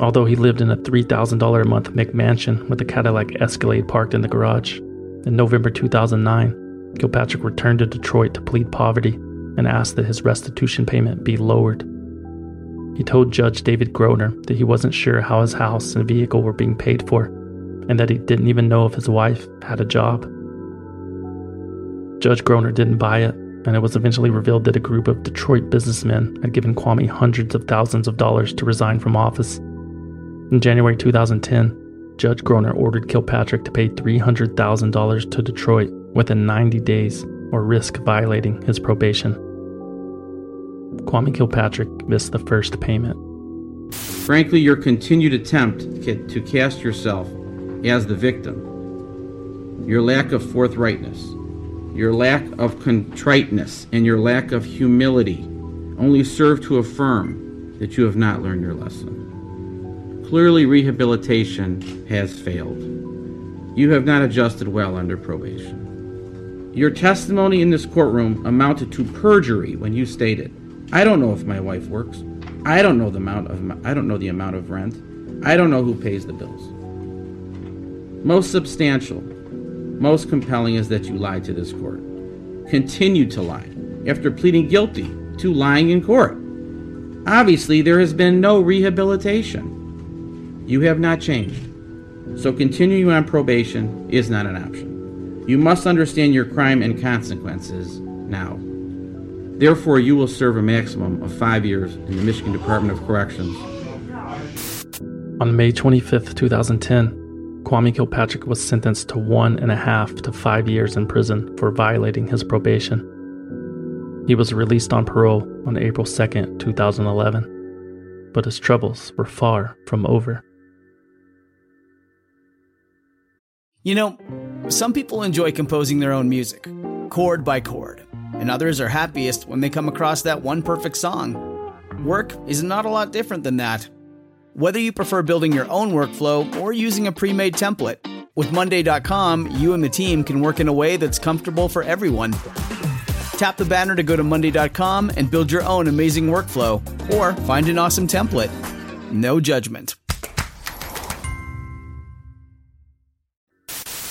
Although he lived in a $3,000 a month McMansion with a Cadillac Escalade parked in the garage, in November 2009, Kilpatrick returned to Detroit to plead poverty and asked that his restitution payment be lowered. He told Judge David Groner that he wasn't sure how his house and vehicle were being paid for, and that he didn't even know if his wife had a job. Judge Groner didn't buy it, and it was eventually revealed that a group of Detroit businessmen had given Kwame hundreds of thousands of dollars to resign from office. In January 2010, Judge Groner ordered Kilpatrick to pay $300,000 to Detroit within 90 days or risk violating his probation. Kwame Kilpatrick missed the first payment. Frankly, your continued attempt to cast yourself as the victim, your lack of forthrightness, your lack of contriteness, and your lack of humility only serve to affirm that you have not learned your lesson. Clearly, rehabilitation has failed. You have not adjusted well under probation. Your testimony in this courtroom amounted to perjury when you stated, I don't know if my wife works. I don't know the amount of I don't know the amount of rent. I don't know who pays the bills. Most substantial, most compelling is that you lied to this court. Continue to lie after pleading guilty to lying in court. Obviously, there has been no rehabilitation. You have not changed. So continuing on probation is not an option. You must understand your crime and consequences now. Therefore, you will serve a maximum of five years in the Michigan Department of Corrections. On May 25, 2010, Kwame Kilpatrick was sentenced to one and a half to five years in prison for violating his probation. He was released on parole on April 2, 2011, but his troubles were far from over. You know, some people enjoy composing their own music, chord by chord, and others are happiest when they come across that one perfect song. Work is not a lot different than that. Whether you prefer building your own workflow or using a pre made template, with Monday.com, you and the team can work in a way that's comfortable for everyone. Tap the banner to go to Monday.com and build your own amazing workflow or find an awesome template. No judgment.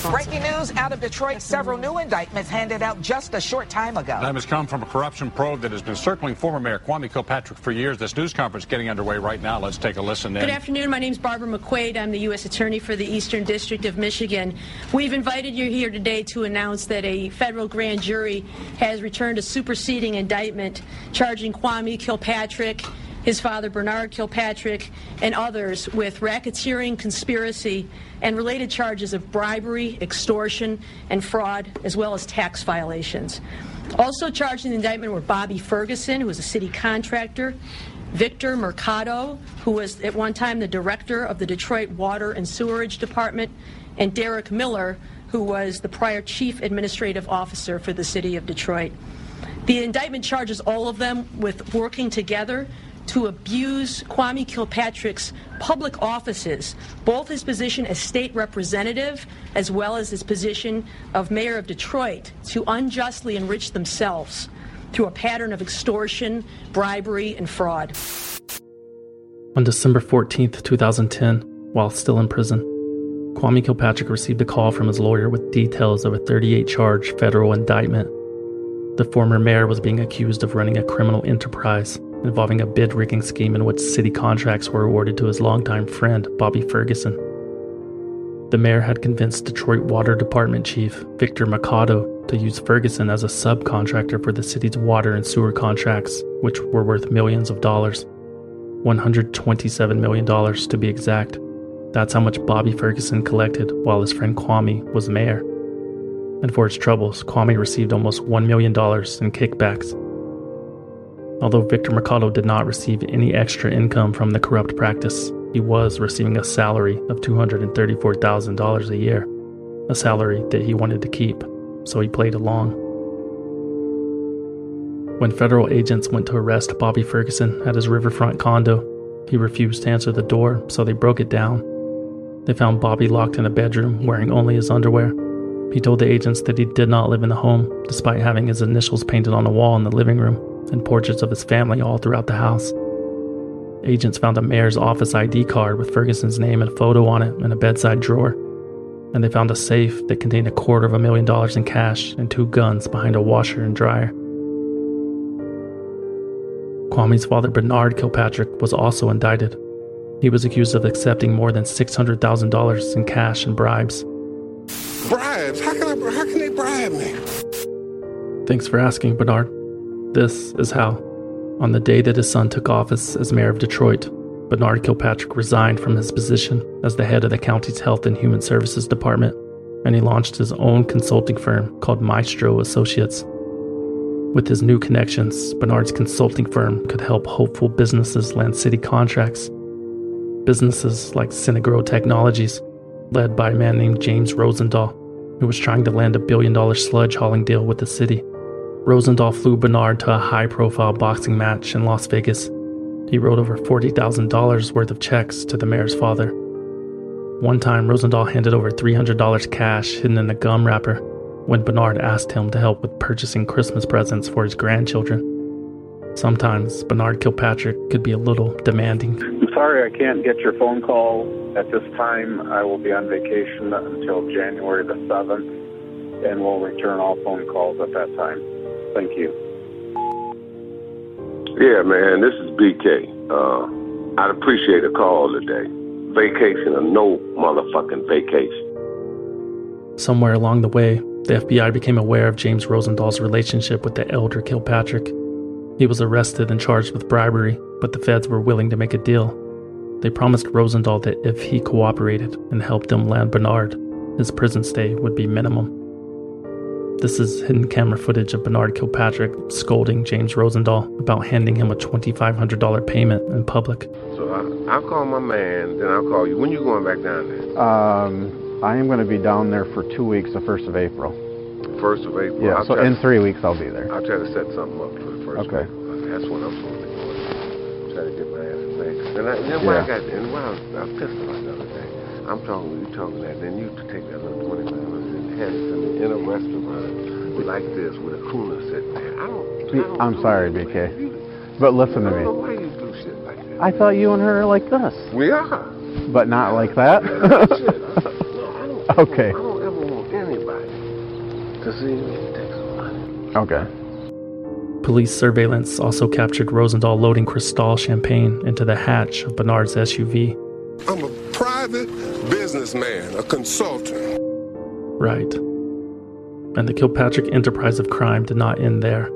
Breaking news out of Detroit several new indictments handed out just a short time ago. That has come from a corruption probe that has been circling former Mayor Kwame Kilpatrick for years. This news conference getting underway right now. Let's take a listen in. Good afternoon. My name is Barbara McQuade. I'm the U.S. Attorney for the Eastern District of Michigan. We've invited you here today to announce that a federal grand jury has returned a superseding indictment charging Kwame Kilpatrick his father Bernard Kilpatrick, and others with racketeering, conspiracy, and related charges of bribery, extortion, and fraud, as well as tax violations. Also charged in the indictment were Bobby Ferguson, who was a city contractor, Victor Mercado, who was at one time the director of the Detroit Water and Sewerage Department, and Derrick Miller, who was the prior chief administrative officer for the city of Detroit. The indictment charges all of them with working together to abuse Kwame Kilpatrick's public offices, both his position as state representative as well as his position of mayor of Detroit, to unjustly enrich themselves through a pattern of extortion, bribery, and fraud. On December 14, 2010, while still in prison, Kwame Kilpatrick received a call from his lawyer with details of a 38 charge federal indictment. The former mayor was being accused of running a criminal enterprise involving a bid rigging scheme in which city contracts were awarded to his longtime friend, Bobby Ferguson. The mayor had convinced Detroit Water Department Chief Victor Mercado to use Ferguson as a subcontractor for the city's water and sewer contracts, which were worth millions of dollars. $127 million to be exact. That's how much Bobby Ferguson collected while his friend Kwame was mayor. And for his troubles, Kwame received almost $1 million in kickbacks. Although Victor Mercado did not receive any extra income from the corrupt practice, he was receiving a salary of $234,000 a year, a salary that he wanted to keep, so he played along. When federal agents went to arrest Bobby Ferguson at his riverfront condo, he refused to answer the door, so they broke it down. They found Bobby locked in a bedroom wearing only his underwear. He told the agents that he did not live in the home, despite having his initials painted on a wall in the living room and portraits of his family all throughout the house. Agents found a mayor's office ID card with Ferguson's name and photo on it in a bedside drawer, and they found a safe that contained a quarter of a million dollars in cash and two guns behind a washer and dryer. Kwame's father, Bernard Kilpatrick, was also indicted. He was accused of accepting more than $600,000 in cash and bribes. Bribes? How can, I, how can they bribe me? Thanks for asking, Bernard. This is how. On the day that his son took office as mayor of Detroit, Bernard Kilpatrick resigned from his position as the head of the county's Health and Human Services Department, and he launched his own consulting firm called Maestro Associates. With his new connections, Bernard's consulting firm could help hopeful businesses land city contracts. Businesses like Synagro Technologies, led by a man named James Rosendahl, who was trying to land a billion dollar sludge hauling deal with the city. Rosendahl flew Bernard to a high profile boxing match in Las Vegas. He wrote over $40,000 worth of checks to the mayor's father. One time, Rosendahl handed over $300 cash hidden in a gum wrapper when Bernard asked him to help with purchasing Christmas presents for his grandchildren. Sometimes Bernard Kilpatrick could be a little demanding. I'm sorry I can't get your phone call at this time. I will be on vacation until January the 7th, and we'll return all phone calls at that time. Thank you. Yeah, man, this is BK. Uh, I'd appreciate a call today. Vacation or no motherfucking vacation. Somewhere along the way, the FBI became aware of James Rosendahl's relationship with the elder Kilpatrick. He was arrested and charged with bribery, but the feds were willing to make a deal. They promised Rosendahl that if he cooperated and helped them land Bernard, his prison stay would be minimum. This is hidden camera footage of Bernard Kilpatrick scolding James Rosendahl about handing him a $2,500 payment in public. So I, I'll call my man, then I'll call you. When you going back down there? Um, I am going to be down there for two weeks, the 1st of April. First of April? Yeah, I'll so in to, three weeks I'll be there. I'll try to set something up for the first Okay. Week. That's when I'm supposed to go. Try to get my ass fixed. And, I, and then why Yeah. I got, and why I was, I was pissed about the other day. I'm talking, you talking that, then you take that little 25 and hand it in a restaurant like this with a cooler sitting there. I I'm sorry, BK. But listen to me. I thought you and her are like this. We are. But not like that? okay. I don't ever want anybody to see me take some money. Okay. Police surveillance also captured Rosendahl loading Cristal champagne into the hatch of Bernard's SUV. I'm a private businessman, a consultant. Right. And the Kilpatrick enterprise of crime did not end there.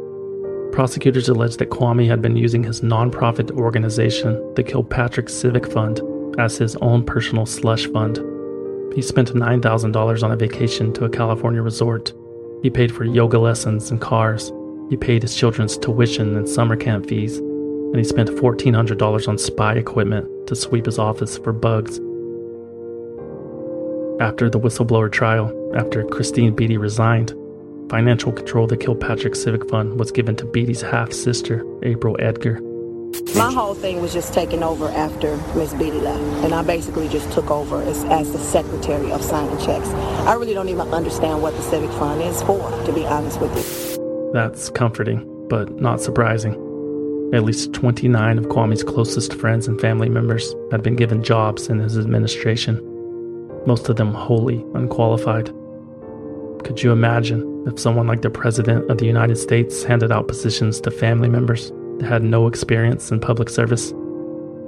Prosecutors alleged that Kwame had been using his nonprofit organization, the Kilpatrick Civic Fund, as his own personal slush fund. He spent $9,000 on a vacation to a California resort. He paid for yoga lessons and cars. He paid his children's tuition and summer camp fees. And he spent $1,400 on spy equipment to sweep his office for bugs. After the whistleblower trial, after Christine Beatty resigned, financial control of the Kilpatrick Civic Fund was given to Beatty's half sister, April Edgar. My whole thing was just taking over after Miss Beatty left, and I basically just took over as, as the secretary of signing checks. I really don't even understand what the Civic Fund is for, to be honest with you. That's comforting, but not surprising. At least 29 of Kwame's closest friends and family members had been given jobs in his administration, most of them wholly unqualified. Could you imagine if someone like the President of the United States handed out positions to family members that had no experience in public service?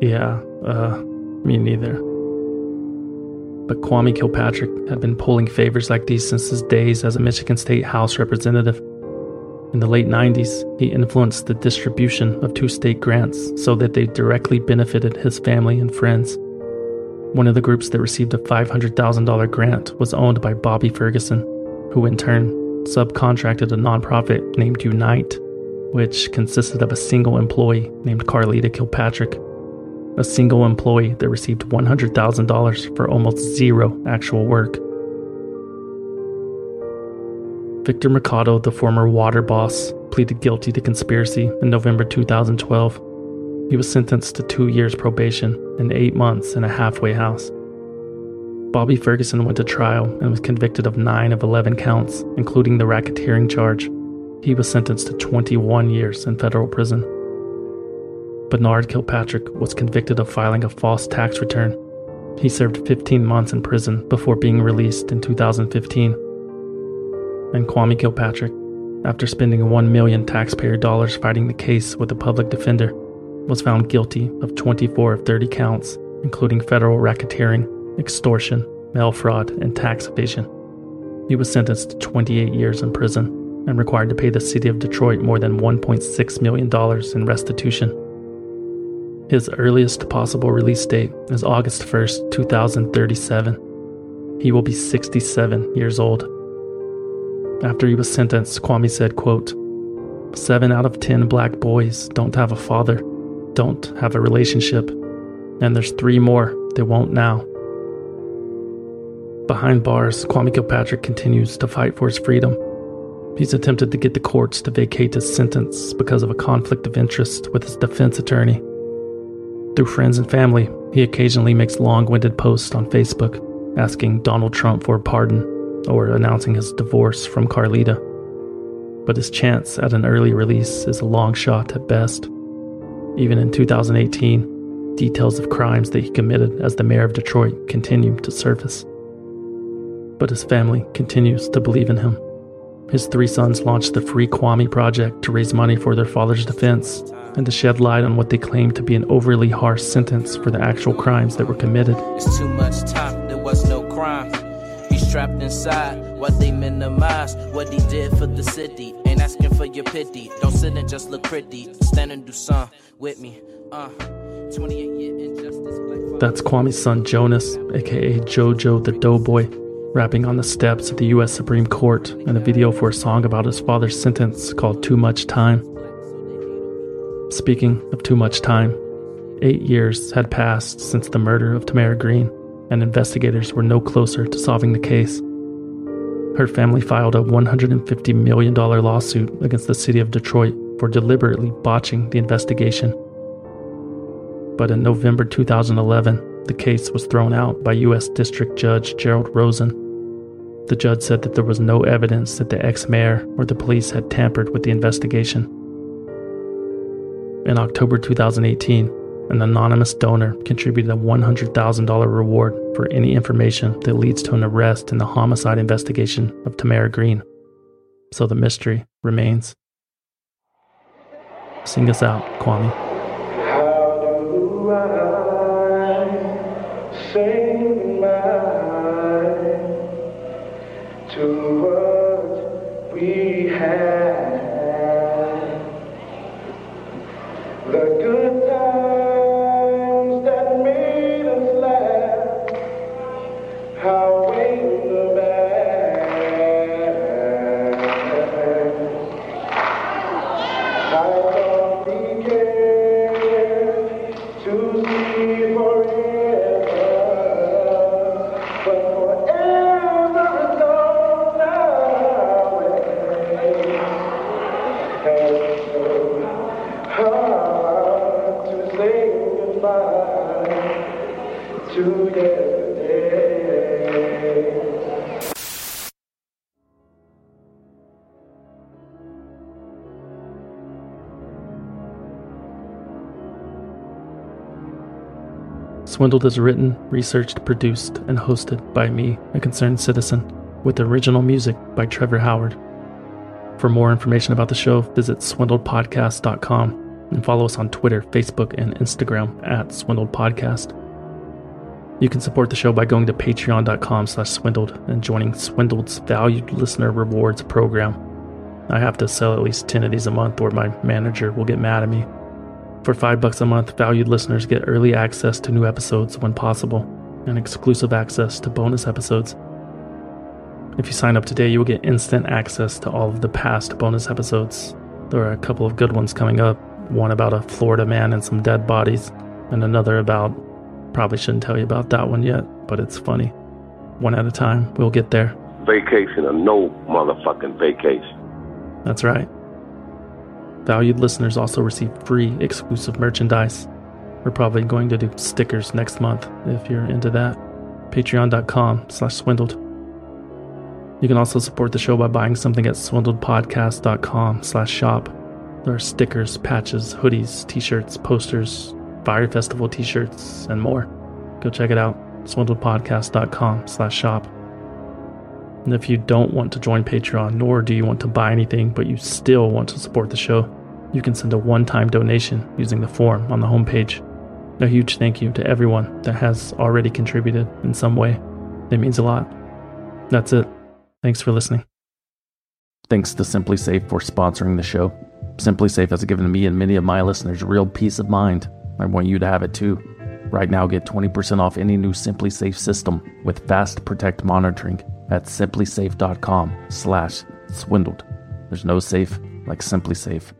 Yeah, uh, me neither. But Kwame Kilpatrick had been pulling favors like these since his days as a Michigan State House representative. In the late 90s, he influenced the distribution of two state grants so that they directly benefited his family and friends. One of the groups that received a $500,000 grant was owned by Bobby Ferguson, who in turn subcontracted a nonprofit named Unite, which consisted of a single employee named Carlita Kilpatrick. A single employee that received $100,000 for almost zero actual work. Victor Mercado, the former water boss, pleaded guilty to conspiracy in November 2012. He was sentenced to two years probation and eight months in a halfway house. Bobby Ferguson went to trial and was convicted of 9 of 11 counts, including the racketeering charge. He was sentenced to 21 years in federal prison. Bernard Kilpatrick was convicted of filing a false tax return. He served 15 months in prison before being released in 2015 and Kwame Kilpatrick, after spending 1 million taxpayer dollars fighting the case with a public defender, was found guilty of 24 of 30 counts, including federal racketeering, extortion, mail fraud, and tax evasion. He was sentenced to 28 years in prison and required to pay the city of Detroit more than $1.6 million in restitution. His earliest possible release date is August 1st, 2037. He will be 67 years old. After he was sentenced, Kwame said, quote, Seven out of ten black boys don't have a father, don't have a relationship, and there's three more that won't now. Behind bars, Kwame Kilpatrick continues to fight for his freedom. He's attempted to get the courts to vacate his sentence because of a conflict of interest with his defense attorney. Through friends and family, he occasionally makes long winded posts on Facebook asking Donald Trump for a pardon or announcing his divorce from Carlita. But his chance at an early release is a long shot at best. Even in 2018, details of crimes that he committed as the mayor of Detroit continue to surface. But his family continues to believe in him. His three sons launched the Free Kwame Project to raise money for their father's defense and to shed light on what they claim to be an overly harsh sentence for the actual crimes that were committed. It's too much time, there was no crime. He's trapped inside what they minimize what he did for the city. Ain't asking for your pity. Don't sit and just look pretty. Stand and do some with me. Uh, 28 year injustice. That's Kwame's son Jonas, aka JoJo the Doughboy, rapping on the steps of the US Supreme Court in a video for a song about his father's sentence called Too Much Time. Speaking of too much time, eight years had passed since the murder of Tamara Greene, and investigators were no closer to solving the case. Her family filed a $150 million lawsuit against the city of Detroit for deliberately botching the investigation. But in November 2011, the case was thrown out by U.S. District Judge Gerald Rosen. The judge said that there was no evidence that the ex mayor or the police had tampered with the investigation, In October 2018, an anonymous donor contributed a $100,000 reward for any information that leads to an arrest in the homicide investigation of Tamara Greene. So the mystery remains. Sing us out, Kwame. How do I Swindled is written, researched, produced, and hosted by me, a concerned citizen, with original music by Trevor Howard. For more information about the show, visit swindledpodcast.com and follow us on Twitter, Facebook, and Instagram at swindledpodcast. You can support the show by going to patreon.com slash swindled and joining Swindled's valued listener rewards program. I have to sell at least 10 of these a month or my manager will get mad at me. For five bucks a month, valued listeners get early access to new episodes when possible, and exclusive access to bonus episodes. If you sign up today, you will get instant access to all of the past bonus episodes. There are a couple of good ones coming up one about a Florida man and some dead bodies, and another about. Probably shouldn't tell you about that one yet, but it's funny. One at a time, we'll get there. Vacation or no motherfucking vacation. That's right. Valued listeners also receive free exclusive merchandise. We're probably going to do stickers next month if you're into that. Patreon.com slash swindled. You can also support the show by buying something at swindledpodcast.com slash shop. There are stickers, patches, hoodies, t-shirts, posters, Fire Festival t-shirts, and more. Go check it out. swindledpodcast.com slash shop. And if you don't want to join Patreon, nor do you want to buy anything, but you still want to support the show, you can send a one time donation using the form on the homepage. A huge thank you to everyone that has already contributed in some way. It means a lot. That's it. Thanks for listening. Thanks to SimpliSafe for sponsoring the show. SimpliSafe has given me and many of my listeners real peace of mind. I want you to have it too. Right now, get 20% off any new SimpliSafe system with Fast Protect monitoring at simplisafe.com slash swindled. There's no safe like SimpliSafe.